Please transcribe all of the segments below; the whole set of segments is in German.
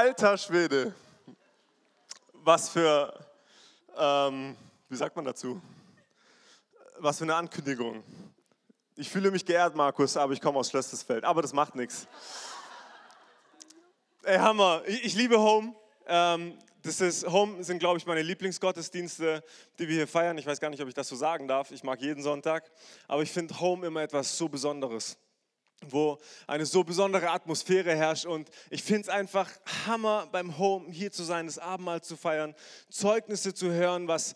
Alter Schwede. Was für, ähm, wie sagt man dazu? Was für eine Ankündigung. Ich fühle mich geehrt, Markus, aber ich komme aus Schlöstersfeld. Aber das macht nichts. Ey, Hammer. Ich, ich liebe Home. Ähm, das ist, Home sind, glaube ich, meine Lieblingsgottesdienste, die wir hier feiern. Ich weiß gar nicht, ob ich das so sagen darf. Ich mag jeden Sonntag. Aber ich finde Home immer etwas so Besonderes wo eine so besondere Atmosphäre herrscht. Und ich finde es einfach Hammer, beim Home hier zu sein, das Abendmahl zu feiern, Zeugnisse zu hören, was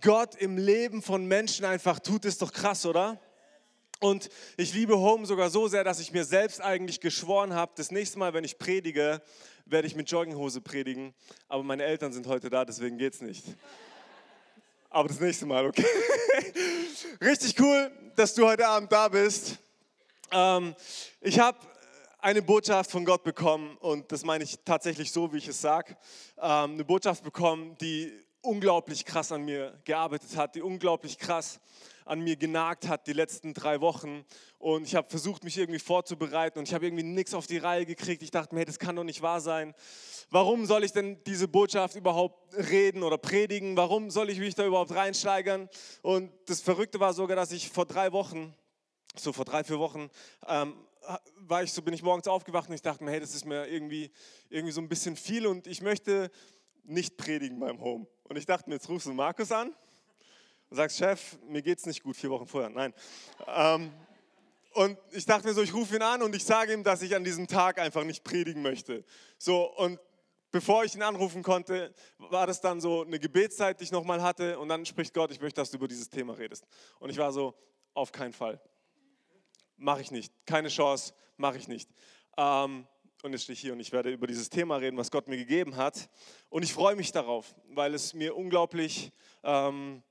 Gott im Leben von Menschen einfach tut, ist doch krass, oder? Und ich liebe Home sogar so sehr, dass ich mir selbst eigentlich geschworen habe, das nächste Mal, wenn ich predige, werde ich mit Jogginghose predigen. Aber meine Eltern sind heute da, deswegen geht es nicht. Aber das nächste Mal, okay? Richtig cool, dass du heute Abend da bist. Ähm, ich habe eine Botschaft von Gott bekommen und das meine ich tatsächlich so, wie ich es sage. Ähm, eine Botschaft bekommen, die unglaublich krass an mir gearbeitet hat, die unglaublich krass an mir genagt hat die letzten drei Wochen. Und ich habe versucht, mich irgendwie vorzubereiten und ich habe irgendwie nichts auf die Reihe gekriegt. Ich dachte mir, hey, das kann doch nicht wahr sein. Warum soll ich denn diese Botschaft überhaupt reden oder predigen? Warum soll ich mich da überhaupt reinsteigern? Und das Verrückte war sogar, dass ich vor drei Wochen, so vor drei, vier Wochen, ähm, war ich so, bin ich morgens aufgewacht und ich dachte mir, hey, das ist mir irgendwie, irgendwie so ein bisschen viel und ich möchte nicht predigen beim Home. Und ich dachte mir, jetzt rufst du Markus an und sagst, Chef, mir geht es nicht gut, vier Wochen vorher. Nein. Ähm, und ich dachte mir so, ich rufe ihn an und ich sage ihm, dass ich an diesem Tag einfach nicht predigen möchte. So, und bevor ich ihn anrufen konnte, war das dann so eine Gebetszeit, die ich nochmal hatte. Und dann spricht Gott, ich möchte, dass du über dieses Thema redest. Und ich war so, auf keinen Fall. Mache ich nicht. Keine Chance, mache ich nicht. Ähm, und jetzt stehe ich hier und ich werde über dieses Thema reden, was Gott mir gegeben hat. Und ich freue mich darauf, weil es mir unglaublich ähm,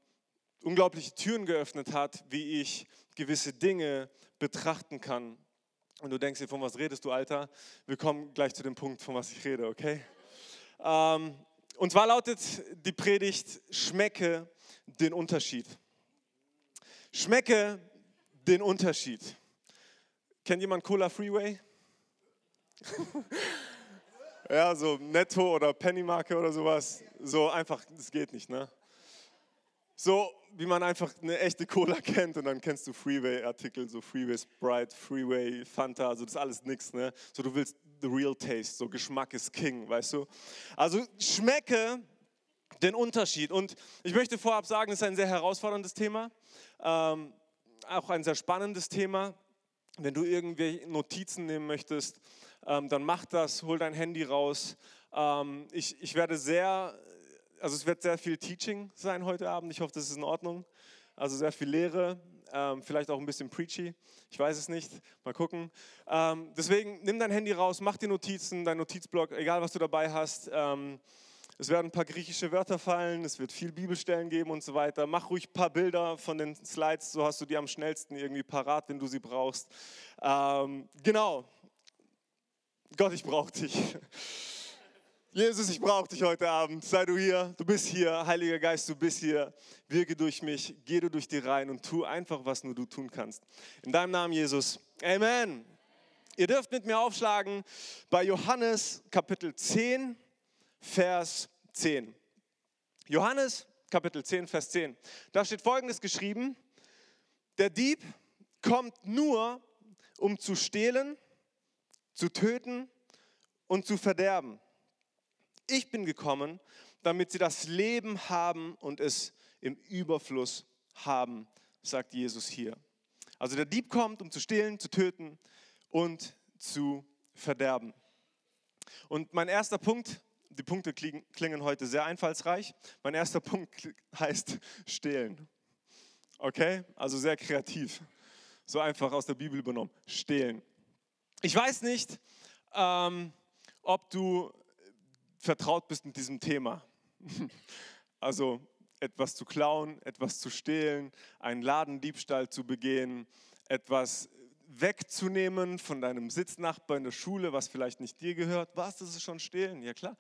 unglaubliche Türen geöffnet hat, wie ich gewisse Dinge betrachten kann. Und du denkst dir, von was redest du, Alter? Wir kommen gleich zu dem Punkt, von was ich rede, okay? Ähm, und zwar lautet die Predigt, schmecke den Unterschied. Schmecke den Unterschied. Kennt jemand Cola Freeway? ja, so Netto oder Pennymarke oder sowas. So einfach, das geht nicht, ne? So wie man einfach eine echte Cola kennt und dann kennst du Freeway-Artikel, so Freeway Sprite, Freeway Fanta, also das ist alles nichts. Ne? So du willst the real taste, so Geschmack ist King, weißt du? Also schmecke den Unterschied. Und ich möchte vorab sagen, es ist ein sehr herausforderndes Thema, ähm, auch ein sehr spannendes Thema. Wenn du irgendwie Notizen nehmen möchtest, ähm, dann mach das, hol dein Handy raus. Ähm, ich, ich werde sehr also es wird sehr viel Teaching sein heute Abend. Ich hoffe, das ist in Ordnung. Also sehr viel Lehre, ähm, vielleicht auch ein bisschen preachy. Ich weiß es nicht. Mal gucken. Ähm, deswegen nimm dein Handy raus, mach die Notizen, dein Notizblock, egal was du dabei hast. Es werden ein paar griechische Wörter fallen, es wird viel Bibelstellen geben und so weiter. Mach ruhig ein paar Bilder von den Slides, so hast du die am schnellsten irgendwie parat, wenn du sie brauchst. Ähm, genau. Gott, ich brauche dich. Jesus, ich brauche dich heute Abend. Sei du hier, du bist hier. Heiliger Geist, du bist hier. Wirke durch mich, geh du durch die Reihen und tu einfach, was nur du tun kannst. In deinem Namen, Jesus. Amen. Ihr dürft mit mir aufschlagen bei Johannes Kapitel 10, Vers 10. Johannes Kapitel 10, Vers 10. Da steht folgendes geschrieben. Der Dieb kommt nur, um zu stehlen, zu töten und zu verderben. Ich bin gekommen, damit sie das Leben haben und es im Überfluss haben, sagt Jesus hier. Also der Dieb kommt, um zu stehlen, zu töten und zu verderben. Und mein erster Punkt, die Punkte klingen heute sehr einfallsreich. Mein erster Punkt heißt stehlen. Okay? Also sehr kreativ. So einfach aus der Bibel übernommen. Stehlen. Ich weiß nicht, ähm, ob du vertraut bist mit diesem Thema. Also etwas zu klauen, etwas zu stehlen, einen Ladendiebstahl zu begehen, etwas wegzunehmen von deinem Sitznachbar in der Schule, was vielleicht nicht dir gehört. Was, das ist schon stehlen? Ja klar.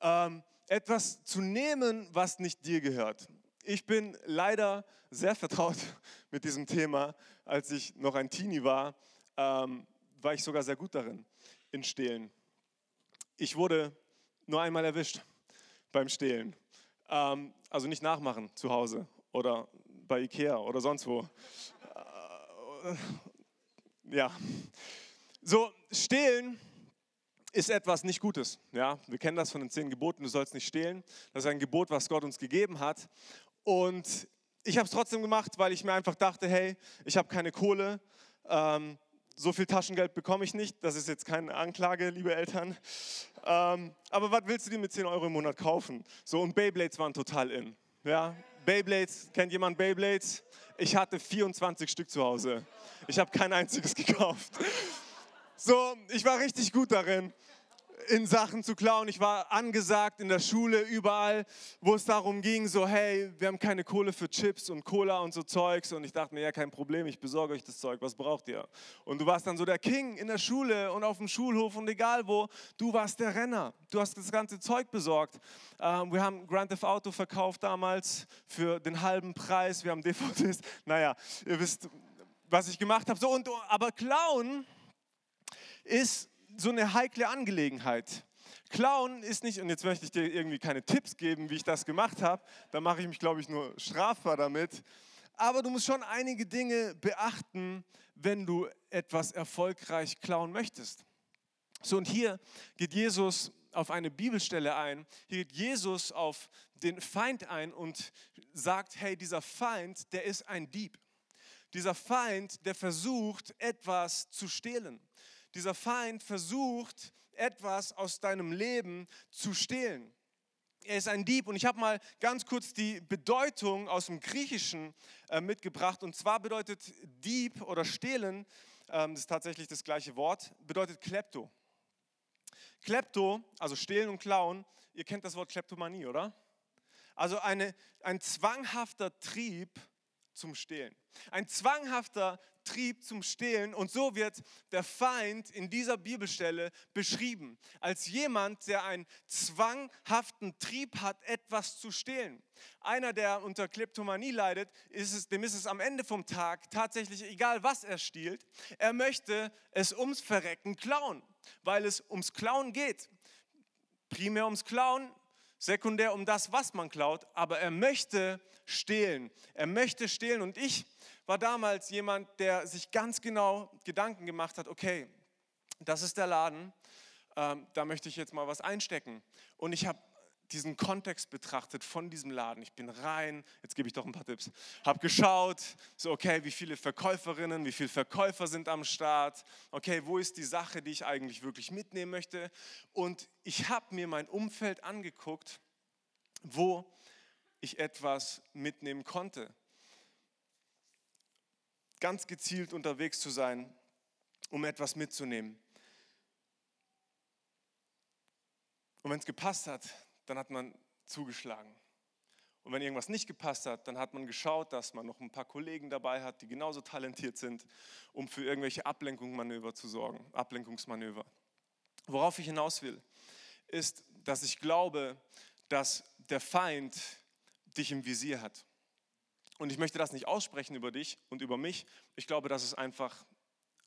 Ähm, etwas zu nehmen, was nicht dir gehört. Ich bin leider sehr vertraut mit diesem Thema. Als ich noch ein Teenie war, ähm, war ich sogar sehr gut darin, in Stehlen. Ich wurde nur einmal erwischt beim Stehlen. Ähm, also nicht nachmachen zu Hause oder bei Ikea oder sonst wo. Ja. So, stehlen ist etwas nicht Gutes. Ja? Wir kennen das von den zehn Geboten, du sollst nicht stehlen. Das ist ein Gebot, was Gott uns gegeben hat. Und ich habe es trotzdem gemacht, weil ich mir einfach dachte, hey, ich habe keine Kohle. Ähm, so viel Taschengeld bekomme ich nicht. Das ist jetzt keine Anklage, liebe Eltern. Ähm, aber was willst du dir mit 10 Euro im Monat kaufen? So, und Beyblades waren total in. Ja, Beyblades, kennt jemand Beyblades? Ich hatte 24 Stück zu Hause. Ich habe kein einziges gekauft. So, ich war richtig gut darin in Sachen zu klauen. Ich war angesagt in der Schule, überall, wo es darum ging, so hey, wir haben keine Kohle für Chips und Cola und so Zeugs. Und ich dachte mir, ja, kein Problem, ich besorge euch das Zeug, was braucht ihr? Und du warst dann so der King in der Schule und auf dem Schulhof und egal wo, du warst der Renner. Du hast das ganze Zeug besorgt. Ähm, wir haben Grand Theft Auto verkauft damals für den halben Preis. Wir haben DVDs. Naja, ihr wisst, was ich gemacht habe. So, und, aber klauen ist so eine heikle Angelegenheit. Klauen ist nicht, und jetzt möchte ich dir irgendwie keine Tipps geben, wie ich das gemacht habe, da mache ich mich, glaube ich, nur strafbar damit. Aber du musst schon einige Dinge beachten, wenn du etwas erfolgreich klauen möchtest. So, und hier geht Jesus auf eine Bibelstelle ein. Hier geht Jesus auf den Feind ein und sagt, hey, dieser Feind, der ist ein Dieb. Dieser Feind, der versucht, etwas zu stehlen. Dieser Feind versucht, etwas aus deinem Leben zu stehlen. Er ist ein Dieb und ich habe mal ganz kurz die Bedeutung aus dem Griechischen äh, mitgebracht. Und zwar bedeutet Dieb oder Stehlen, ähm, das ist tatsächlich das gleiche Wort, bedeutet Klepto. Klepto, also Stehlen und Klauen, ihr kennt das Wort Kleptomanie, oder? Also eine, ein zwanghafter Trieb zum Stehlen. Ein zwanghafter Trieb zum Stehlen. Und so wird der Feind in dieser Bibelstelle beschrieben, als jemand, der einen zwanghaften Trieb hat, etwas zu stehlen. Einer, der unter Kleptomanie leidet, ist es, dem ist es am Ende vom Tag tatsächlich egal, was er stiehlt. Er möchte es ums Verrecken klauen, weil es ums Klauen geht. Primär ums Klauen, sekundär um das, was man klaut, aber er möchte stehlen. Er möchte stehlen und ich war damals jemand, der sich ganz genau Gedanken gemacht hat, okay, das ist der Laden, ähm, da möchte ich jetzt mal was einstecken. Und ich habe diesen Kontext betrachtet von diesem Laden. Ich bin rein, jetzt gebe ich doch ein paar Tipps, habe geschaut, so okay, wie viele Verkäuferinnen, wie viele Verkäufer sind am Start, okay, wo ist die Sache, die ich eigentlich wirklich mitnehmen möchte. Und ich habe mir mein Umfeld angeguckt, wo ich etwas mitnehmen konnte ganz gezielt unterwegs zu sein, um etwas mitzunehmen. Und wenn es gepasst hat, dann hat man zugeschlagen. Und wenn irgendwas nicht gepasst hat, dann hat man geschaut, dass man noch ein paar Kollegen dabei hat, die genauso talentiert sind, um für irgendwelche Ablenkungsmanöver zu sorgen. Ablenkungsmanöver. Worauf ich hinaus will, ist, dass ich glaube, dass der Feind dich im Visier hat. Und ich möchte das nicht aussprechen über dich und über mich. Ich glaube, dass es einfach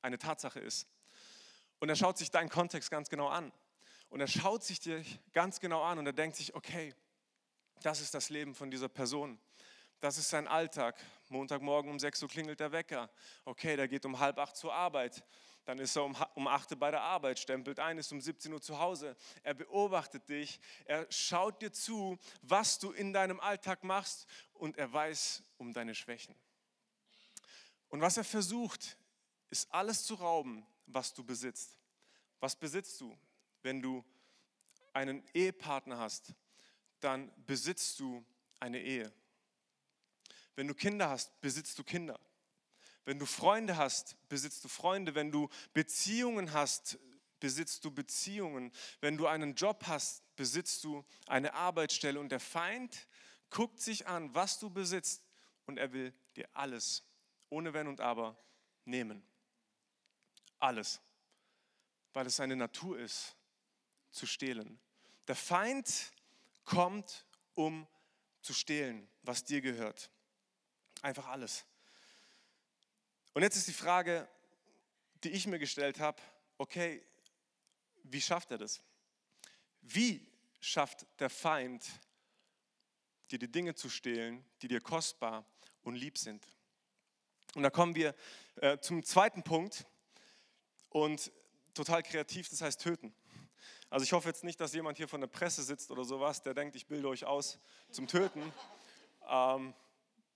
eine Tatsache ist. Und er schaut sich deinen Kontext ganz genau an. Und er schaut sich dir ganz genau an und er denkt sich, okay, das ist das Leben von dieser Person. Das ist sein Alltag. Montagmorgen um 6 Uhr klingelt der Wecker. Okay, der geht um halb acht zur Arbeit. Dann ist er um, um 8 Uhr bei der Arbeit, stempelt ein, ist um 17 Uhr zu Hause. Er beobachtet dich, er schaut dir zu, was du in deinem Alltag machst und er weiß um deine Schwächen. Und was er versucht, ist alles zu rauben, was du besitzt. Was besitzt du? Wenn du einen Ehepartner hast, dann besitzt du eine Ehe. Wenn du Kinder hast, besitzt du Kinder. Wenn du Freunde hast, besitzt du Freunde. Wenn du Beziehungen hast, besitzt du Beziehungen. Wenn du einen Job hast, besitzt du eine Arbeitsstelle. Und der Feind guckt sich an, was du besitzt und er will dir alles, ohne Wenn und Aber, nehmen. Alles. Weil es seine Natur ist, zu stehlen. Der Feind kommt, um zu stehlen, was dir gehört. Einfach alles. Und jetzt ist die Frage, die ich mir gestellt habe, okay, wie schafft er das? Wie schafft der Feind, dir die Dinge zu stehlen, die dir kostbar und lieb sind. Und da kommen wir äh, zum zweiten Punkt und total kreativ, das heißt töten. Also ich hoffe jetzt nicht, dass jemand hier von der Presse sitzt oder sowas, der denkt, ich bilde euch aus zum Töten. Ähm,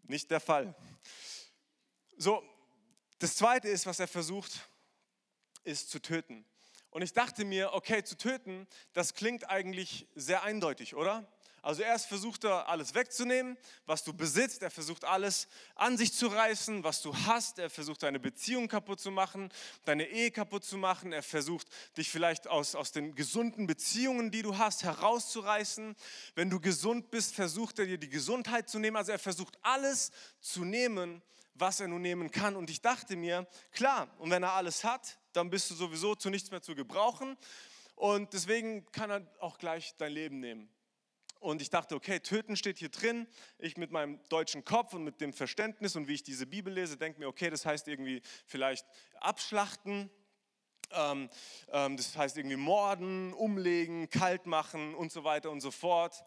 nicht der Fall. So, das zweite ist, was er versucht, ist zu töten. Und ich dachte mir, okay, zu töten, das klingt eigentlich sehr eindeutig, oder? Also erst versucht er alles wegzunehmen, was du besitzt. Er versucht alles an sich zu reißen, was du hast. Er versucht deine Beziehung kaputt zu machen, deine Ehe kaputt zu machen. Er versucht dich vielleicht aus, aus den gesunden Beziehungen, die du hast, herauszureißen. Wenn du gesund bist, versucht er dir die Gesundheit zu nehmen. Also er versucht alles zu nehmen, was er nun nehmen kann. Und ich dachte mir, klar, und wenn er alles hat, dann bist du sowieso zu nichts mehr zu gebrauchen. Und deswegen kann er auch gleich dein Leben nehmen. Und ich dachte, okay, töten steht hier drin. Ich mit meinem deutschen Kopf und mit dem Verständnis und wie ich diese Bibel lese, denke mir, okay, das heißt irgendwie vielleicht abschlachten. Ähm, ähm, das heißt irgendwie morden, umlegen, kalt machen und so weiter und so fort.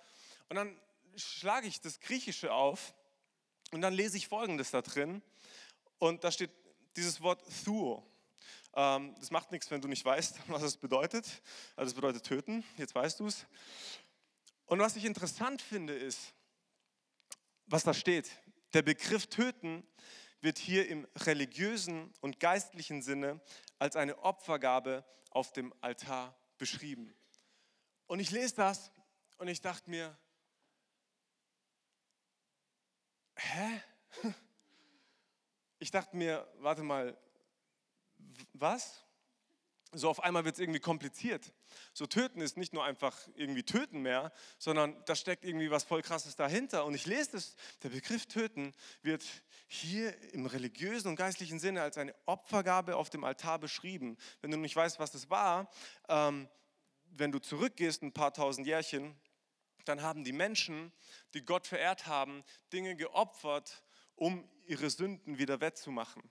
Und dann schlage ich das Griechische auf und dann lese ich Folgendes da drin. Und da steht dieses Wort Thuo. Ähm, das macht nichts, wenn du nicht weißt, was es bedeutet. Also es bedeutet töten, jetzt weißt du es. Und was ich interessant finde, ist, was da steht. Der Begriff töten wird hier im religiösen und geistlichen Sinne als eine Opfergabe auf dem Altar beschrieben. Und ich lese das und ich dachte mir, hä? Ich dachte mir, warte mal, was? so auf einmal wird es irgendwie kompliziert. So töten ist nicht nur einfach irgendwie töten mehr, sondern da steckt irgendwie was voll krasses dahinter. Und ich lese das, der Begriff töten wird hier im religiösen und geistlichen Sinne als eine Opfergabe auf dem Altar beschrieben. Wenn du nicht weißt, was das war, ähm, wenn du zurückgehst ein paar tausend Jährchen, dann haben die Menschen, die Gott verehrt haben, Dinge geopfert, um ihre Sünden wieder wettzumachen.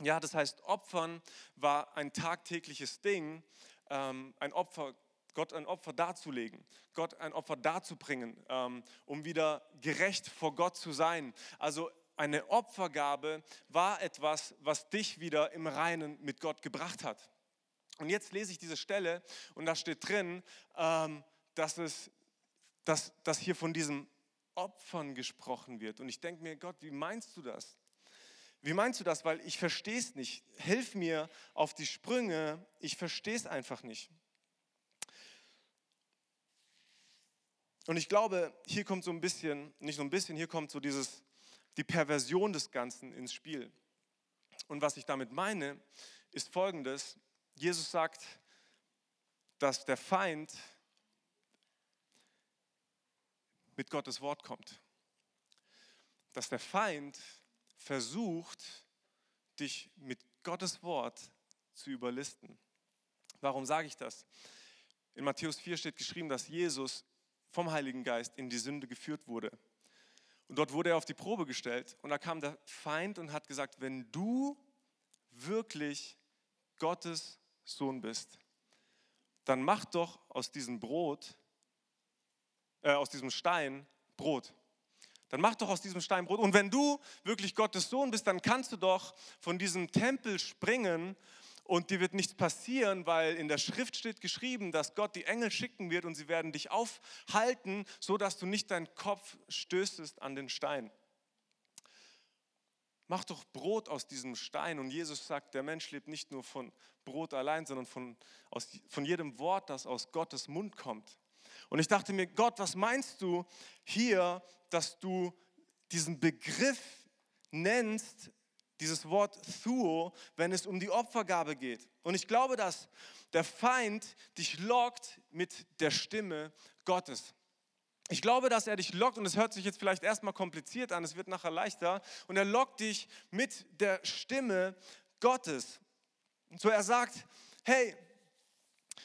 Ja, das heißt, Opfern war ein tagtägliches Ding, ähm, ein Opfer, Gott ein Opfer darzulegen, Gott ein Opfer darzubringen, ähm, um wieder gerecht vor Gott zu sein. Also eine Opfergabe war etwas, was dich wieder im Reinen mit Gott gebracht hat. Und jetzt lese ich diese Stelle und da steht drin, ähm, dass, es, dass, dass hier von diesem Opfern gesprochen wird. Und ich denke mir, Gott, wie meinst du das? Wie meinst du das? Weil ich verstehe es nicht. Hilf mir auf die Sprünge. Ich verstehe es einfach nicht. Und ich glaube, hier kommt so ein bisschen, nicht so ein bisschen, hier kommt so dieses, die Perversion des Ganzen ins Spiel. Und was ich damit meine, ist folgendes. Jesus sagt, dass der Feind mit Gottes Wort kommt. Dass der Feind versucht, dich mit Gottes Wort zu überlisten. Warum sage ich das? In Matthäus 4 steht geschrieben, dass Jesus vom Heiligen Geist in die Sünde geführt wurde. Und dort wurde er auf die Probe gestellt und da kam der Feind und hat gesagt, wenn du wirklich Gottes Sohn bist, dann mach doch aus diesem Brot, äh, aus diesem Stein Brot. Dann mach doch aus diesem Stein Brot. Und wenn du wirklich Gottes Sohn bist, dann kannst du doch von diesem Tempel springen und dir wird nichts passieren, weil in der Schrift steht geschrieben, dass Gott die Engel schicken wird und sie werden dich aufhalten, so dass du nicht deinen Kopf stößest an den Stein. Mach doch Brot aus diesem Stein. Und Jesus sagt, der Mensch lebt nicht nur von Brot allein, sondern von, aus, von jedem Wort, das aus Gottes Mund kommt. Und ich dachte mir, Gott, was meinst du hier, dass du diesen Begriff nennst, dieses Wort Thuo, wenn es um die Opfergabe geht? Und ich glaube, dass der Feind dich lockt mit der Stimme Gottes. Ich glaube, dass er dich lockt und es hört sich jetzt vielleicht erstmal kompliziert an, es wird nachher leichter und er lockt dich mit der Stimme Gottes. Und so er sagt, hey,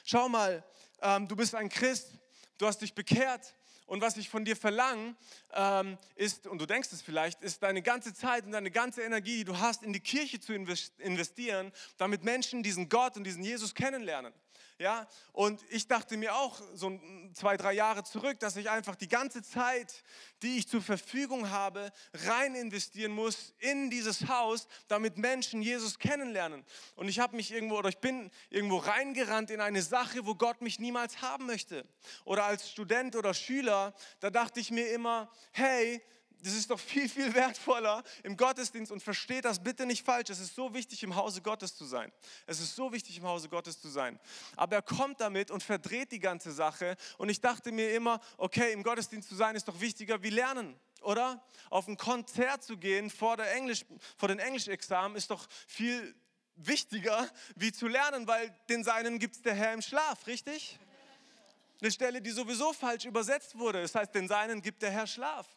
schau mal, ähm, du bist ein Christ, du hast dich bekehrt und was ich von dir verlange, ähm, ist, und du denkst es vielleicht, ist deine ganze Zeit und deine ganze Energie, die du hast, in die Kirche zu investieren, damit Menschen diesen Gott und diesen Jesus kennenlernen. Ja, und ich dachte mir auch so zwei, drei Jahre zurück, dass ich einfach die ganze Zeit, die ich zur Verfügung habe, rein investieren muss in dieses Haus, damit Menschen Jesus kennenlernen. Und ich habe mich irgendwo oder ich bin irgendwo reingerannt in eine Sache, wo Gott mich niemals haben möchte. Oder als Student oder Schüler, da dachte ich mir immer, hey, das ist doch viel, viel wertvoller im Gottesdienst und versteht das bitte nicht falsch. Es ist so wichtig, im Hause Gottes zu sein. Es ist so wichtig, im Hause Gottes zu sein. Aber er kommt damit und verdreht die ganze Sache. Und ich dachte mir immer, okay, im Gottesdienst zu sein ist doch wichtiger wie lernen, oder? Auf ein Konzert zu gehen vor, der Englisch, vor den Englischexamen ist doch viel wichtiger wie zu lernen, weil den Seinen gibt es der Herr im Schlaf, richtig? Eine Stelle, die sowieso falsch übersetzt wurde. Das heißt, den Seinen gibt der Herr Schlaf.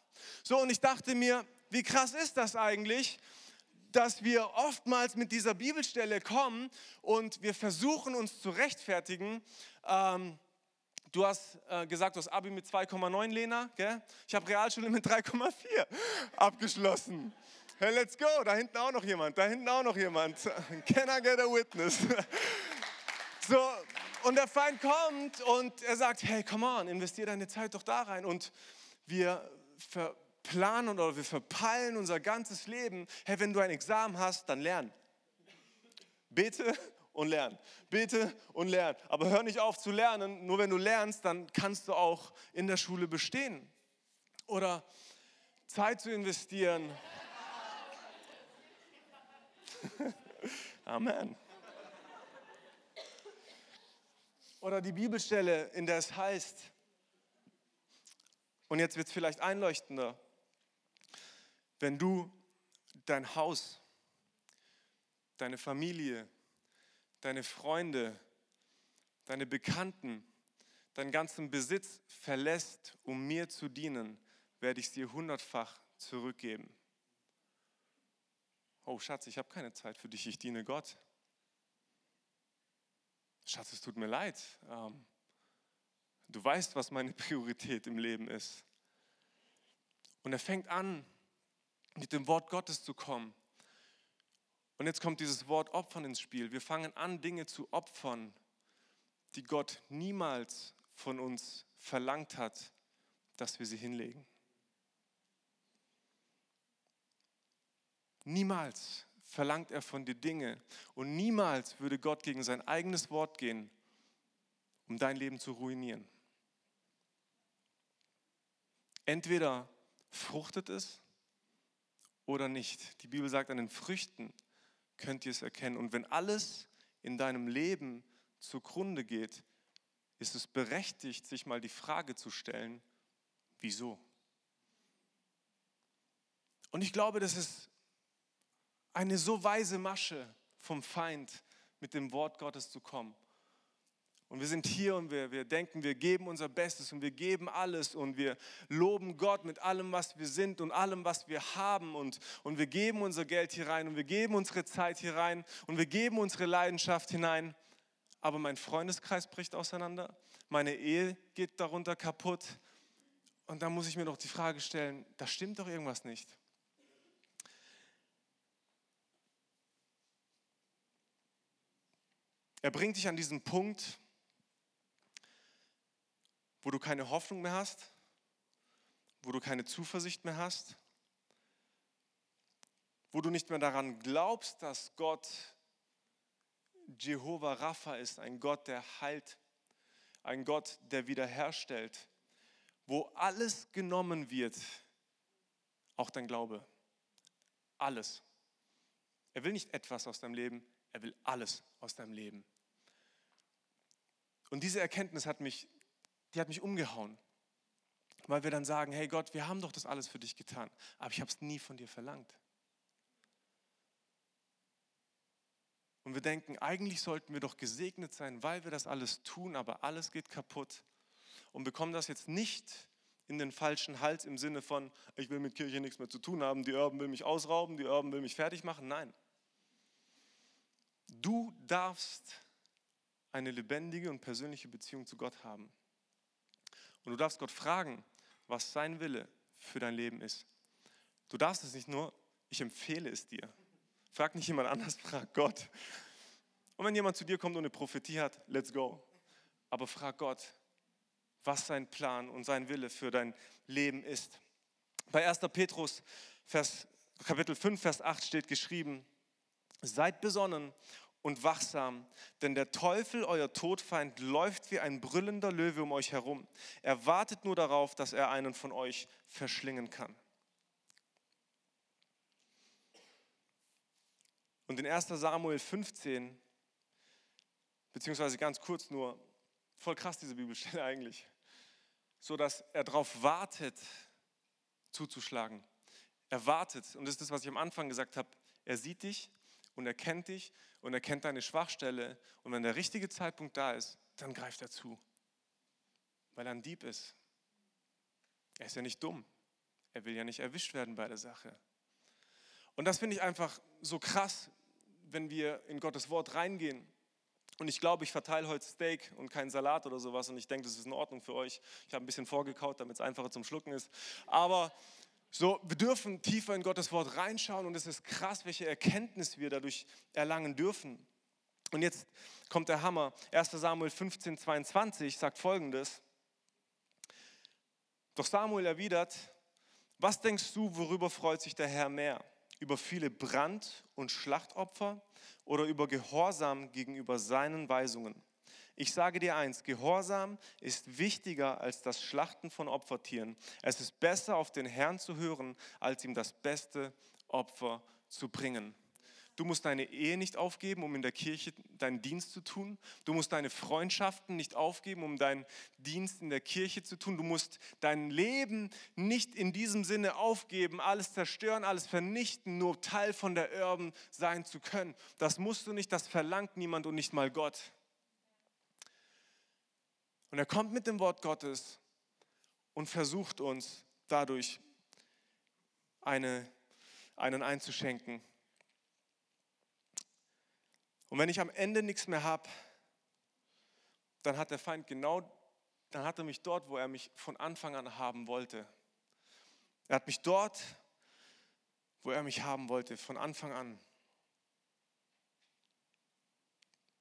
So, und ich dachte mir, wie krass ist das eigentlich, dass wir oftmals mit dieser Bibelstelle kommen und wir versuchen uns zu rechtfertigen. Ähm, du hast äh, gesagt, du hast Abi mit 2,9, Lena. Gell? Ich habe Realschule mit 3,4 abgeschlossen. Hey, let's go. Da hinten auch noch jemand. Da hinten auch noch jemand. Can I get a witness? So, und der Feind kommt und er sagt, hey, come on, investier deine Zeit doch da rein. Und wir verplanen oder wir verpeilen unser ganzes Leben. Hey, wenn du ein Examen hast, dann lern. Bete und lern. Bete und lern. Aber hör nicht auf zu lernen. Nur wenn du lernst, dann kannst du auch in der Schule bestehen. Oder Zeit zu investieren. Amen. Oder die Bibelstelle, in der es heißt, und jetzt wird es vielleicht einleuchtender. Wenn du dein Haus, deine Familie, deine Freunde, deine Bekannten, deinen ganzen Besitz verlässt, um mir zu dienen, werde ich es dir hundertfach zurückgeben. Oh Schatz, ich habe keine Zeit für dich, ich diene Gott. Schatz, es tut mir leid. Ähm, Du weißt, was meine Priorität im Leben ist. Und er fängt an, mit dem Wort Gottes zu kommen. Und jetzt kommt dieses Wort Opfern ins Spiel. Wir fangen an, Dinge zu opfern, die Gott niemals von uns verlangt hat, dass wir sie hinlegen. Niemals verlangt er von dir Dinge und niemals würde Gott gegen sein eigenes Wort gehen, um dein Leben zu ruinieren. Entweder fruchtet es oder nicht. Die Bibel sagt, an den Früchten könnt ihr es erkennen. Und wenn alles in deinem Leben zugrunde geht, ist es berechtigt, sich mal die Frage zu stellen, wieso? Und ich glaube, das ist eine so weise Masche vom Feind, mit dem Wort Gottes zu kommen. Und wir sind hier und wir, wir denken, wir geben unser Bestes und wir geben alles und wir loben Gott mit allem, was wir sind und allem, was wir haben. Und, und wir geben unser Geld hier rein und wir geben unsere Zeit hier rein und wir geben unsere Leidenschaft hinein. Aber mein Freundeskreis bricht auseinander, meine Ehe geht darunter kaputt. Und da muss ich mir doch die Frage stellen, da stimmt doch irgendwas nicht. Er bringt dich an diesen Punkt, wo du keine Hoffnung mehr hast, wo du keine Zuversicht mehr hast, wo du nicht mehr daran glaubst, dass Gott Jehova Rapha ist, ein Gott, der heilt, ein Gott, der wiederherstellt, wo alles genommen wird, auch dein Glaube. Alles. Er will nicht etwas aus deinem Leben, er will alles aus deinem Leben. Und diese Erkenntnis hat mich die hat mich umgehauen. Weil wir dann sagen, hey Gott, wir haben doch das alles für dich getan, aber ich habe es nie von dir verlangt. Und wir denken, eigentlich sollten wir doch gesegnet sein, weil wir das alles tun, aber alles geht kaputt. Und bekommen das jetzt nicht in den falschen Hals im Sinne von, ich will mit Kirche nichts mehr zu tun haben, die Urban will mich ausrauben, die Urban will mich fertig machen. Nein. Du darfst eine lebendige und persönliche Beziehung zu Gott haben. Und du darfst Gott fragen, was sein Wille für dein Leben ist. Du darfst es nicht nur, ich empfehle es dir. Frag nicht jemand anders, frag Gott. Und wenn jemand zu dir kommt und eine Prophetie hat, let's go. aber frag Gott, was sein Plan und sein Wille für dein Leben ist. Bei 1. Petrus Vers, Kapitel 5, Vers 8 steht geschrieben, seid besonnen und wachsam, denn der Teufel, euer Todfeind, läuft wie ein brüllender Löwe um euch herum. Er wartet nur darauf, dass er einen von euch verschlingen kann. Und in 1 Samuel 15, beziehungsweise ganz kurz nur, voll krass diese Bibelstelle eigentlich, so dass er darauf wartet, zuzuschlagen. Er wartet, und das ist das, was ich am Anfang gesagt habe, er sieht dich und er kennt dich und er kennt deine Schwachstelle und wenn der richtige Zeitpunkt da ist, dann greift er zu, weil er ein Dieb ist. Er ist ja nicht dumm, er will ja nicht erwischt werden bei der Sache. Und das finde ich einfach so krass, wenn wir in Gottes Wort reingehen. Und ich glaube, ich verteile heute Steak und keinen Salat oder sowas und ich denke, das ist in Ordnung für euch. Ich habe ein bisschen vorgekaut, damit es einfacher zum Schlucken ist. Aber so, wir dürfen tiefer in Gottes Wort reinschauen und es ist krass, welche Erkenntnis wir dadurch erlangen dürfen. Und jetzt kommt der Hammer. 1 Samuel 15, 22 sagt folgendes. Doch Samuel erwidert, was denkst du, worüber freut sich der Herr mehr? über viele Brand- und Schlachtopfer oder über Gehorsam gegenüber seinen Weisungen. Ich sage dir eins, Gehorsam ist wichtiger als das Schlachten von Opfertieren. Es ist besser, auf den Herrn zu hören, als ihm das beste Opfer zu bringen. Du musst deine Ehe nicht aufgeben, um in der Kirche deinen Dienst zu tun. Du musst deine Freundschaften nicht aufgeben, um deinen Dienst in der Kirche zu tun. Du musst dein Leben nicht in diesem Sinne aufgeben, alles zerstören, alles vernichten, nur Teil von der Erben sein zu können. Das musst du nicht, das verlangt niemand und nicht mal Gott. Und er kommt mit dem Wort Gottes und versucht uns dadurch eine, einen einzuschenken. Und wenn ich am Ende nichts mehr habe, dann hat der Feind genau, dann hat er mich dort, wo er mich von Anfang an haben wollte. Er hat mich dort, wo er mich haben wollte, von Anfang an.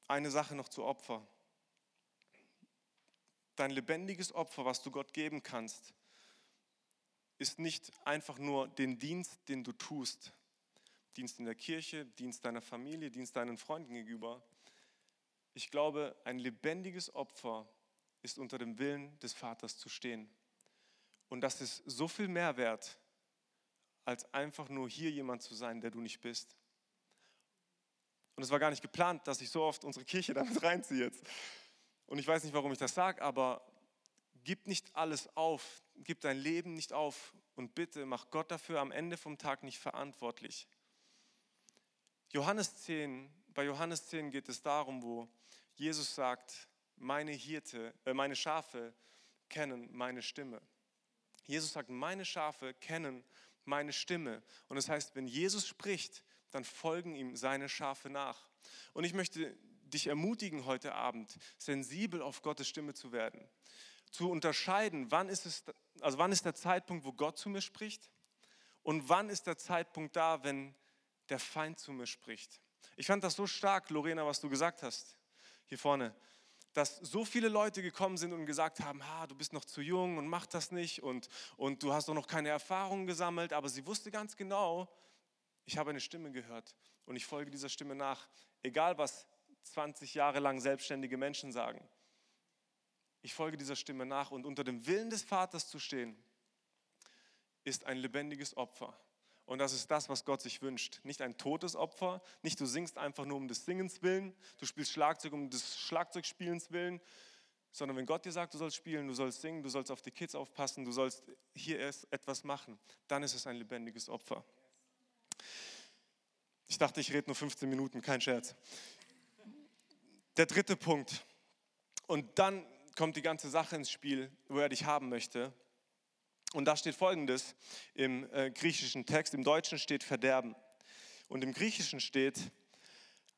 Eine Sache noch zu Opfer. Dein lebendiges Opfer, was du Gott geben kannst, ist nicht einfach nur den Dienst, den du tust, Dienst in der Kirche, Dienst deiner Familie, Dienst deinen Freunden gegenüber. Ich glaube, ein lebendiges Opfer ist unter dem Willen des Vaters zu stehen. Und das ist so viel mehr wert, als einfach nur hier jemand zu sein, der du nicht bist. Und es war gar nicht geplant, dass ich so oft unsere Kirche damit reinziehe jetzt. Und ich weiß nicht, warum ich das sage, aber gib nicht alles auf, gib dein Leben nicht auf und bitte mach Gott dafür am Ende vom Tag nicht verantwortlich. Johannes 10, bei Johannes 10 geht es darum, wo Jesus sagt, meine Hirte, äh, meine Schafe kennen meine Stimme. Jesus sagt, meine Schafe kennen meine Stimme. Und das heißt, wenn Jesus spricht, dann folgen ihm seine Schafe nach. Und ich möchte dich ermutigen heute Abend, sensibel auf Gottes Stimme zu werden, zu unterscheiden, wann ist es, also wann ist der Zeitpunkt, wo Gott zu mir spricht? Und wann ist der Zeitpunkt da, wenn der Feind zu mir spricht. Ich fand das so stark, Lorena, was du gesagt hast, hier vorne, dass so viele Leute gekommen sind und gesagt haben, ha, du bist noch zu jung und mach das nicht und, und du hast doch noch keine Erfahrungen gesammelt, aber sie wusste ganz genau, ich habe eine Stimme gehört und ich folge dieser Stimme nach, egal was 20 Jahre lang selbstständige Menschen sagen. Ich folge dieser Stimme nach und unter dem Willen des Vaters zu stehen, ist ein lebendiges Opfer. Und das ist das, was Gott sich wünscht. Nicht ein totes Opfer, nicht du singst einfach nur um des Singens willen, du spielst Schlagzeug um des Schlagzeugspielens willen, sondern wenn Gott dir sagt, du sollst spielen, du sollst singen, du sollst auf die Kids aufpassen, du sollst hier erst etwas machen, dann ist es ein lebendiges Opfer. Ich dachte, ich rede nur 15 Minuten, kein Scherz. Der dritte Punkt. Und dann kommt die ganze Sache ins Spiel, wo er dich haben möchte. Und da steht folgendes im äh, griechischen Text, im Deutschen steht Verderben und im Griechischen steht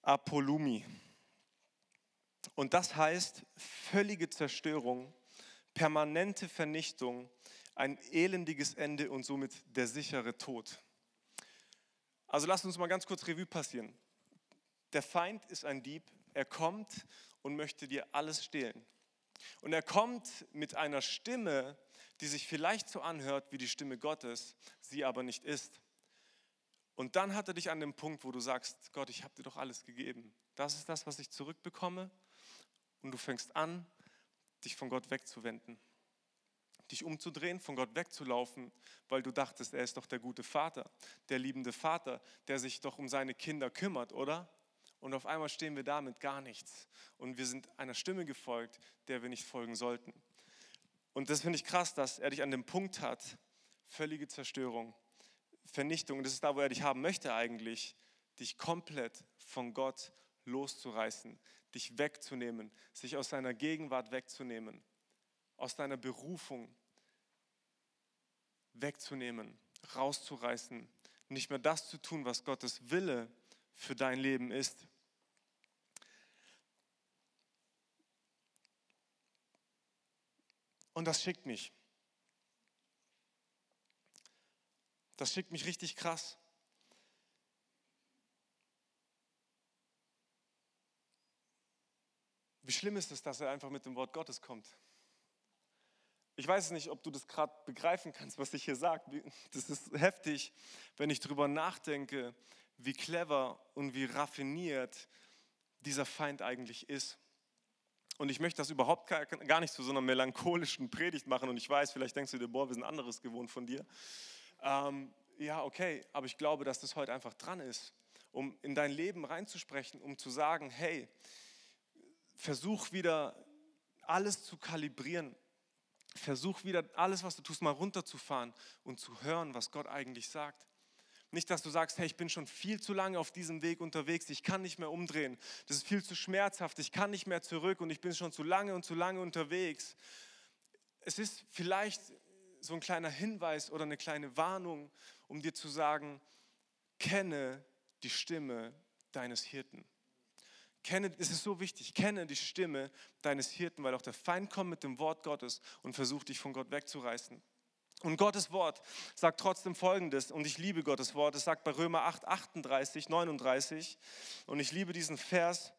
Apollumi. Und das heißt völlige Zerstörung, permanente Vernichtung, ein elendiges Ende und somit der sichere Tod. Also lasst uns mal ganz kurz Revue passieren. Der Feind ist ein Dieb, er kommt und möchte dir alles stehlen. Und er kommt mit einer Stimme, die sich vielleicht so anhört wie die Stimme Gottes, sie aber nicht ist. Und dann hat er dich an dem Punkt, wo du sagst, Gott, ich habe dir doch alles gegeben. Das ist das, was ich zurückbekomme. Und du fängst an, dich von Gott wegzuwenden. Dich umzudrehen, von Gott wegzulaufen, weil du dachtest, er ist doch der gute Vater, der liebende Vater, der sich doch um seine Kinder kümmert, oder? Und auf einmal stehen wir da mit gar nichts. Und wir sind einer Stimme gefolgt, der wir nicht folgen sollten. Und das finde ich krass, dass er dich an dem Punkt hat, völlige Zerstörung, Vernichtung. Das ist da, wo er dich haben möchte eigentlich, dich komplett von Gott loszureißen, dich wegzunehmen, sich aus seiner Gegenwart wegzunehmen, aus deiner Berufung wegzunehmen, rauszureißen, nicht mehr das zu tun, was Gottes Wille für dein Leben ist. Und das schickt mich. Das schickt mich richtig krass. Wie schlimm ist es, dass er einfach mit dem Wort Gottes kommt? Ich weiß nicht, ob du das gerade begreifen kannst, was ich hier sage. Das ist heftig, wenn ich darüber nachdenke, wie clever und wie raffiniert dieser Feind eigentlich ist. Und ich möchte das überhaupt gar nicht zu so einer melancholischen Predigt machen. Und ich weiß, vielleicht denkst du dir, boah, wir sind anderes gewohnt von dir. Ähm, ja, okay, aber ich glaube, dass das heute einfach dran ist, um in dein Leben reinzusprechen, um zu sagen, hey, versuch wieder alles zu kalibrieren. Versuch wieder alles, was du tust, mal runterzufahren und zu hören, was Gott eigentlich sagt. Nicht, dass du sagst, hey, ich bin schon viel zu lange auf diesem Weg unterwegs, ich kann nicht mehr umdrehen, das ist viel zu schmerzhaft, ich kann nicht mehr zurück und ich bin schon zu lange und zu lange unterwegs. Es ist vielleicht so ein kleiner Hinweis oder eine kleine Warnung, um dir zu sagen, kenne die Stimme deines Hirten. Kenne, es ist so wichtig, kenne die Stimme deines Hirten, weil auch der Feind kommt mit dem Wort Gottes und versucht dich von Gott wegzureißen. Und Gottes Wort sagt trotzdem Folgendes, und ich liebe Gottes Wort, es sagt bei Römer 8, 38, 39, und ich liebe diesen Vers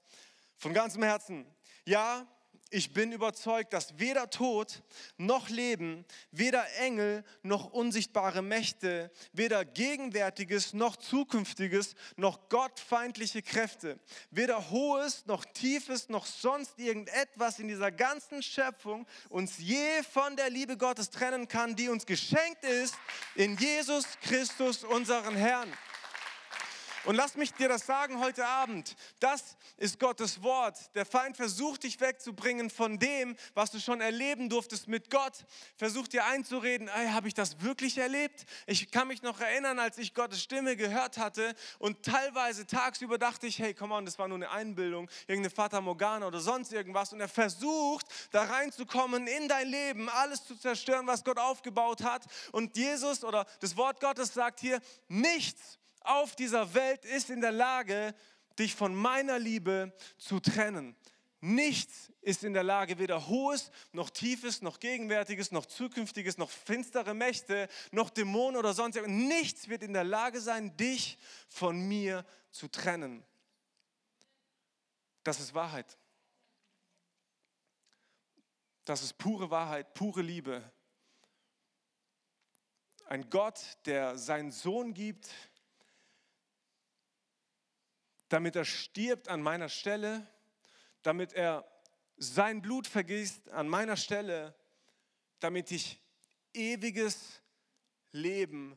von ganzem Herzen. Ja, ich bin überzeugt, dass weder Tod noch Leben, weder Engel noch unsichtbare Mächte, weder Gegenwärtiges noch Zukünftiges, noch gottfeindliche Kräfte, weder Hohes noch Tiefes noch sonst irgendetwas in dieser ganzen Schöpfung uns je von der Liebe Gottes trennen kann, die uns geschenkt ist in Jesus Christus, unseren Herrn. Und lass mich dir das sagen heute Abend. Das ist Gottes Wort. Der Feind versucht dich wegzubringen von dem, was du schon erleben durftest mit Gott. Versucht dir einzureden, hey, habe ich das wirklich erlebt? Ich kann mich noch erinnern, als ich Gottes Stimme gehört hatte und teilweise tagsüber dachte ich, hey, komm on, das war nur eine Einbildung, irgendeine Fata Morgana oder sonst irgendwas. Und er versucht, da reinzukommen in dein Leben, alles zu zerstören, was Gott aufgebaut hat. Und Jesus oder das Wort Gottes sagt hier, nichts auf dieser Welt ist in der Lage, dich von meiner Liebe zu trennen. Nichts ist in der Lage, weder Hohes, noch Tiefes, noch Gegenwärtiges, noch Zukünftiges, noch finstere Mächte, noch Dämonen oder sonst irgendwas. Nichts wird in der Lage sein, dich von mir zu trennen. Das ist Wahrheit. Das ist pure Wahrheit, pure Liebe. Ein Gott, der seinen Sohn gibt, damit er stirbt an meiner Stelle, damit er sein Blut vergießt an meiner Stelle, damit ich ewiges Leben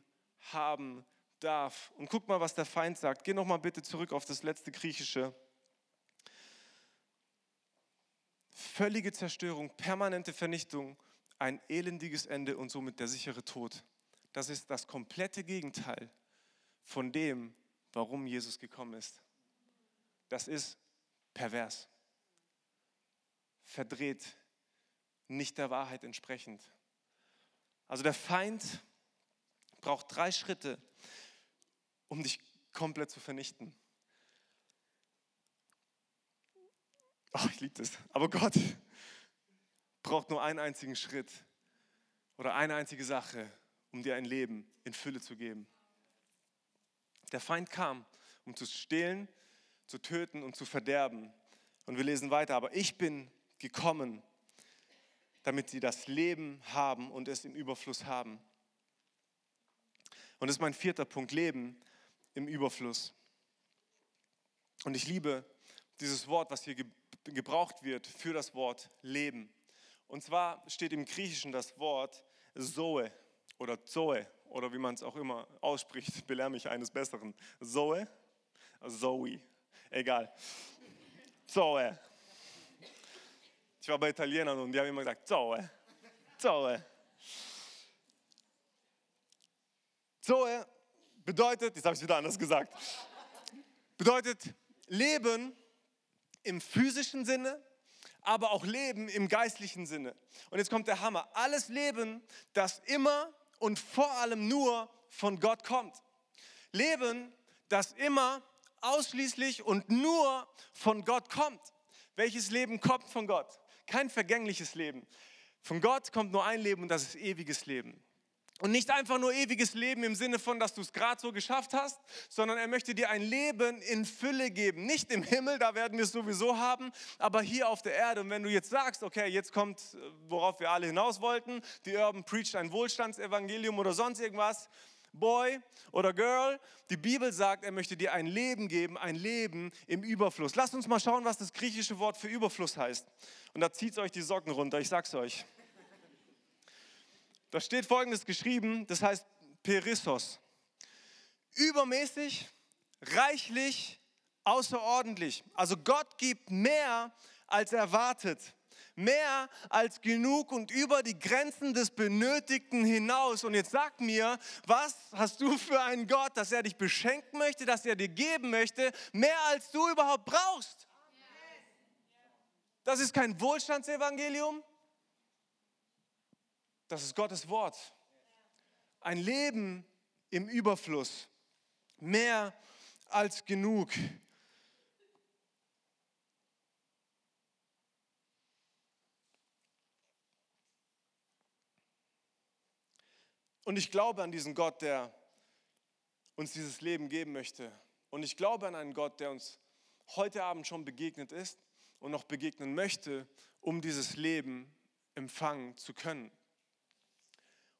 haben darf. Und guck mal, was der Feind sagt. Geh noch mal bitte zurück auf das letzte griechische. Völlige Zerstörung, permanente Vernichtung, ein elendiges Ende und somit der sichere Tod. Das ist das komplette Gegenteil von dem, warum Jesus gekommen ist das ist pervers, verdreht, nicht der Wahrheit entsprechend. Also der Feind braucht drei Schritte, um dich komplett zu vernichten. Oh, ich liebe das. Aber Gott braucht nur einen einzigen Schritt oder eine einzige Sache, um dir ein Leben in Fülle zu geben. Der Feind kam, um zu stehlen, zu töten und zu verderben. Und wir lesen weiter, aber ich bin gekommen, damit sie das Leben haben und es im Überfluss haben. Und das ist mein vierter Punkt, Leben im Überfluss. Und ich liebe dieses Wort, was hier gebraucht wird für das Wort Leben. Und zwar steht im Griechischen das Wort Zoe oder Zoe oder wie man es auch immer ausspricht, belehre mich eines Besseren. Zoe, Zoe, egal. Zoe. Ich war bei Italienern und die haben immer gesagt Zoe, Zoe. Zoe bedeutet, jetzt habe ich es wieder anders gesagt, bedeutet Leben im physischen Sinne, aber auch Leben im geistlichen Sinne. Und jetzt kommt der Hammer. Alles Leben, das immer und vor allem nur von Gott kommt. Leben, das immer ausschließlich und nur von Gott kommt. Welches Leben kommt von Gott? Kein vergängliches Leben. Von Gott kommt nur ein Leben und das ist ewiges Leben. Und nicht einfach nur ewiges Leben im Sinne von, dass du es gerade so geschafft hast, sondern er möchte dir ein Leben in Fülle geben. Nicht im Himmel, da werden wir es sowieso haben, aber hier auf der Erde. Und wenn du jetzt sagst, okay, jetzt kommt, worauf wir alle hinaus wollten, die Urban preacht ein Wohlstandsevangelium oder sonst irgendwas, Boy oder Girl, die Bibel sagt, er möchte dir ein Leben geben, ein Leben im Überfluss. Lasst uns mal schauen, was das griechische Wort für Überfluss heißt. Und da zieht es euch die Socken runter, ich sag's euch. Da steht folgendes geschrieben, das heißt Perissos. Übermäßig, reichlich, außerordentlich. Also Gott gibt mehr als erwartet. Mehr als genug und über die Grenzen des Benötigten hinaus. Und jetzt sag mir, was hast du für einen Gott, dass er dich beschenken möchte, dass er dir geben möchte, mehr als du überhaupt brauchst? Das ist kein Wohlstandsevangelium, das ist Gottes Wort. Ein Leben im Überfluss. Mehr als genug. Und ich glaube an diesen Gott, der uns dieses Leben geben möchte. Und ich glaube an einen Gott, der uns heute Abend schon begegnet ist und noch begegnen möchte, um dieses Leben empfangen zu können.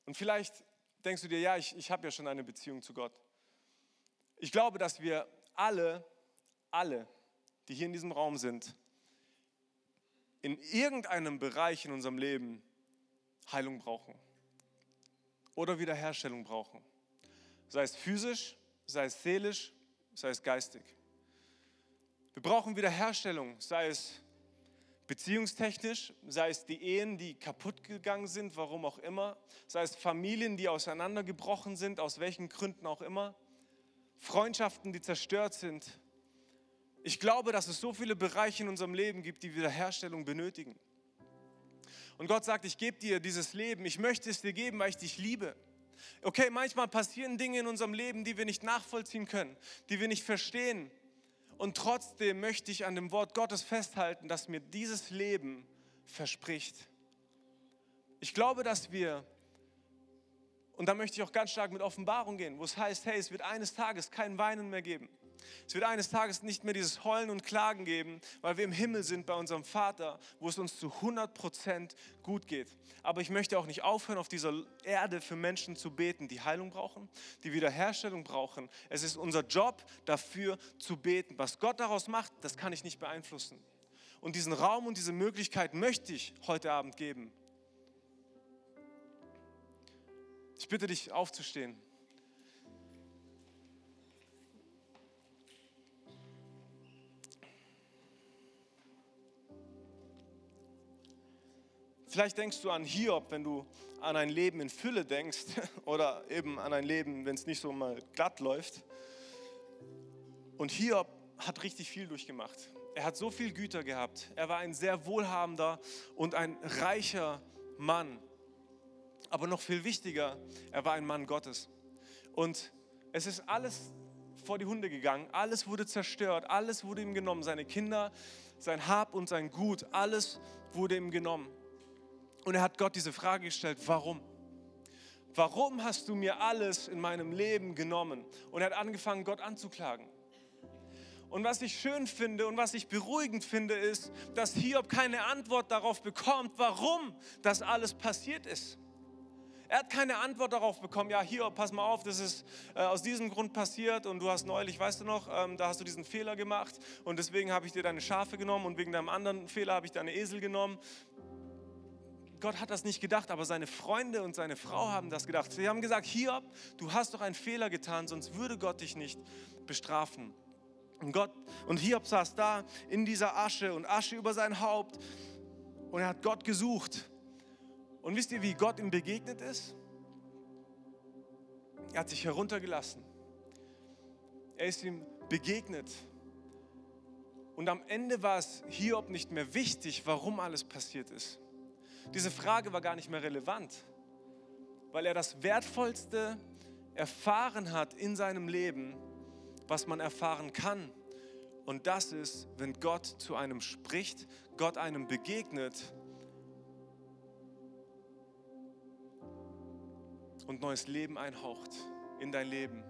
Und vielleicht denkst du dir, ja, ich, ich habe ja schon eine Beziehung zu Gott. Ich glaube, dass wir alle, alle, die hier in diesem Raum sind, in irgendeinem Bereich in unserem Leben Heilung brauchen oder Wiederherstellung brauchen. Sei es physisch, sei es seelisch, sei es geistig. Wir brauchen Wiederherstellung, sei es beziehungstechnisch, sei es die Ehen, die kaputt gegangen sind, warum auch immer, sei es Familien, die auseinandergebrochen sind, aus welchen Gründen auch immer, Freundschaften, die zerstört sind. Ich glaube, dass es so viele Bereiche in unserem Leben gibt, die Wiederherstellung benötigen. Und Gott sagt, ich gebe dir dieses Leben, ich möchte es dir geben, weil ich dich liebe. Okay, manchmal passieren Dinge in unserem Leben, die wir nicht nachvollziehen können, die wir nicht verstehen, und trotzdem möchte ich an dem Wort Gottes festhalten, das mir dieses Leben verspricht. Ich glaube, dass wir, und da möchte ich auch ganz stark mit Offenbarung gehen, wo es heißt, hey, es wird eines Tages kein Weinen mehr geben. Es wird eines Tages nicht mehr dieses Heulen und Klagen geben, weil wir im Himmel sind bei unserem Vater, wo es uns zu 100% gut geht. Aber ich möchte auch nicht aufhören, auf dieser Erde für Menschen zu beten, die Heilung brauchen, die Wiederherstellung brauchen. Es ist unser Job, dafür zu beten. Was Gott daraus macht, das kann ich nicht beeinflussen. Und diesen Raum und diese Möglichkeit möchte ich heute Abend geben. Ich bitte dich aufzustehen. Vielleicht denkst du an Hiob, wenn du an ein Leben in Fülle denkst oder eben an ein Leben, wenn es nicht so mal glatt läuft. Und Hiob hat richtig viel durchgemacht. Er hat so viel Güter gehabt. Er war ein sehr wohlhabender und ein reicher Mann. Aber noch viel wichtiger, er war ein Mann Gottes. Und es ist alles vor die Hunde gegangen. Alles wurde zerstört. Alles wurde ihm genommen. Seine Kinder, sein Hab und sein Gut, alles wurde ihm genommen. Und er hat Gott diese Frage gestellt, warum? Warum hast du mir alles in meinem Leben genommen? Und er hat angefangen, Gott anzuklagen. Und was ich schön finde und was ich beruhigend finde, ist, dass Hiob keine Antwort darauf bekommt, warum das alles passiert ist. Er hat keine Antwort darauf bekommen, ja, Hiob, pass mal auf, das ist äh, aus diesem Grund passiert und du hast neulich, weißt du noch, ähm, da hast du diesen Fehler gemacht und deswegen habe ich dir deine Schafe genommen und wegen deinem anderen Fehler habe ich deine Esel genommen. Gott hat das nicht gedacht, aber seine Freunde und seine Frau haben das gedacht. Sie haben gesagt, Hiob, du hast doch einen Fehler getan, sonst würde Gott dich nicht bestrafen. Und, Gott, und Hiob saß da in dieser Asche und Asche über sein Haupt und er hat Gott gesucht. Und wisst ihr, wie Gott ihm begegnet ist? Er hat sich heruntergelassen. Er ist ihm begegnet. Und am Ende war es Hiob nicht mehr wichtig, warum alles passiert ist. Diese Frage war gar nicht mehr relevant, weil er das Wertvollste erfahren hat in seinem Leben, was man erfahren kann. Und das ist, wenn Gott zu einem spricht, Gott einem begegnet und neues Leben einhaucht in dein Leben.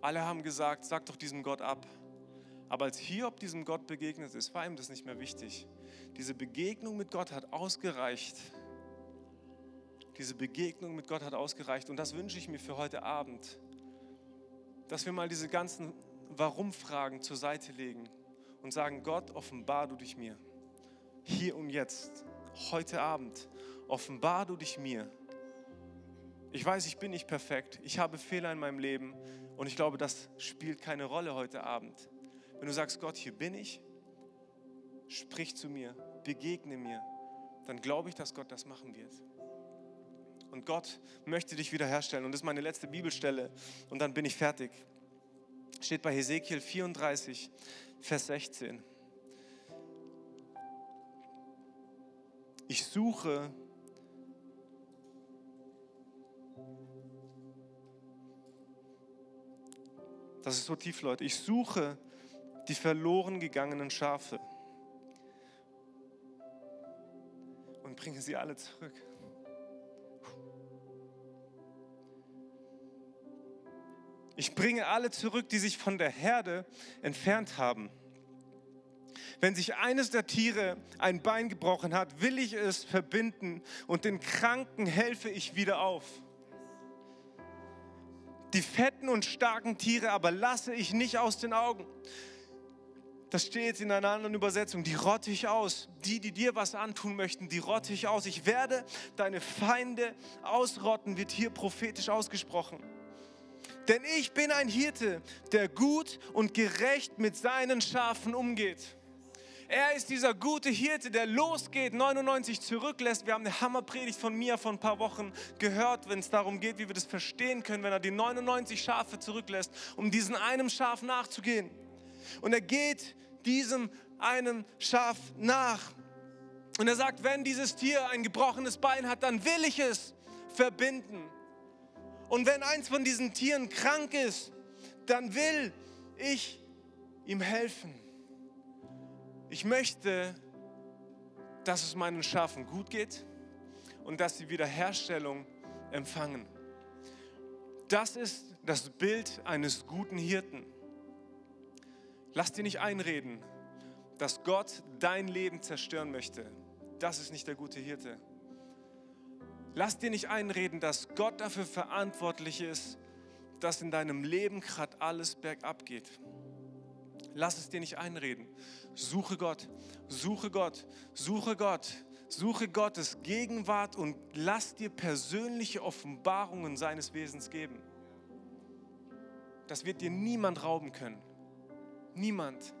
Alle haben gesagt, sag doch diesem Gott ab. Aber als Hiob diesem Gott begegnet ist, war ihm das nicht mehr wichtig. Diese Begegnung mit Gott hat ausgereicht. Diese Begegnung mit Gott hat ausgereicht. Und das wünsche ich mir für heute Abend. Dass wir mal diese ganzen Warum-Fragen zur Seite legen und sagen, Gott, offenbar du dich mir. Hier und jetzt, heute Abend, offenbar du dich mir. Ich weiß, ich bin nicht perfekt. Ich habe Fehler in meinem Leben. Und ich glaube, das spielt keine Rolle heute Abend. Wenn du sagst, Gott, hier bin ich, sprich zu mir, begegne mir, dann glaube ich, dass Gott das machen wird. Und Gott möchte dich wiederherstellen. Und das ist meine letzte Bibelstelle. Und dann bin ich fertig. Steht bei Hesekiel 34, Vers 16. Ich suche Das ist so tief, Leute. Ich suche die verloren gegangenen Schafe und bringe sie alle zurück. Ich bringe alle zurück, die sich von der Herde entfernt haben. Wenn sich eines der Tiere ein Bein gebrochen hat, will ich es verbinden und den Kranken helfe ich wieder auf. Die fetten und starken Tiere aber lasse ich nicht aus den Augen. Das steht in einer anderen Übersetzung. Die rotte ich aus. Die, die dir was antun möchten, die rotte ich aus. Ich werde deine Feinde ausrotten, wird hier prophetisch ausgesprochen. Denn ich bin ein Hirte, der gut und gerecht mit seinen Schafen umgeht. Er ist dieser gute Hirte, der losgeht, 99 zurücklässt. Wir haben eine Hammerpredigt von mir vor ein paar Wochen gehört, wenn es darum geht, wie wir das verstehen können, wenn er die 99 Schafe zurücklässt, um diesen einem Schaf nachzugehen. Und er geht diesem einen Schaf nach. Und er sagt, wenn dieses Tier ein gebrochenes Bein hat, dann will ich es verbinden. Und wenn eins von diesen Tieren krank ist, dann will ich ihm helfen. Ich möchte, dass es meinen Schafen gut geht und dass sie Wiederherstellung empfangen. Das ist das Bild eines guten Hirten. Lass dir nicht einreden, dass Gott dein Leben zerstören möchte. Das ist nicht der gute Hirte. Lass dir nicht einreden, dass Gott dafür verantwortlich ist, dass in deinem Leben gerade alles bergab geht. Lass es dir nicht einreden. Suche Gott, suche Gott, suche Gott, suche Gottes Gegenwart und lass dir persönliche Offenbarungen seines Wesens geben. Das wird dir niemand rauben können. Niemand.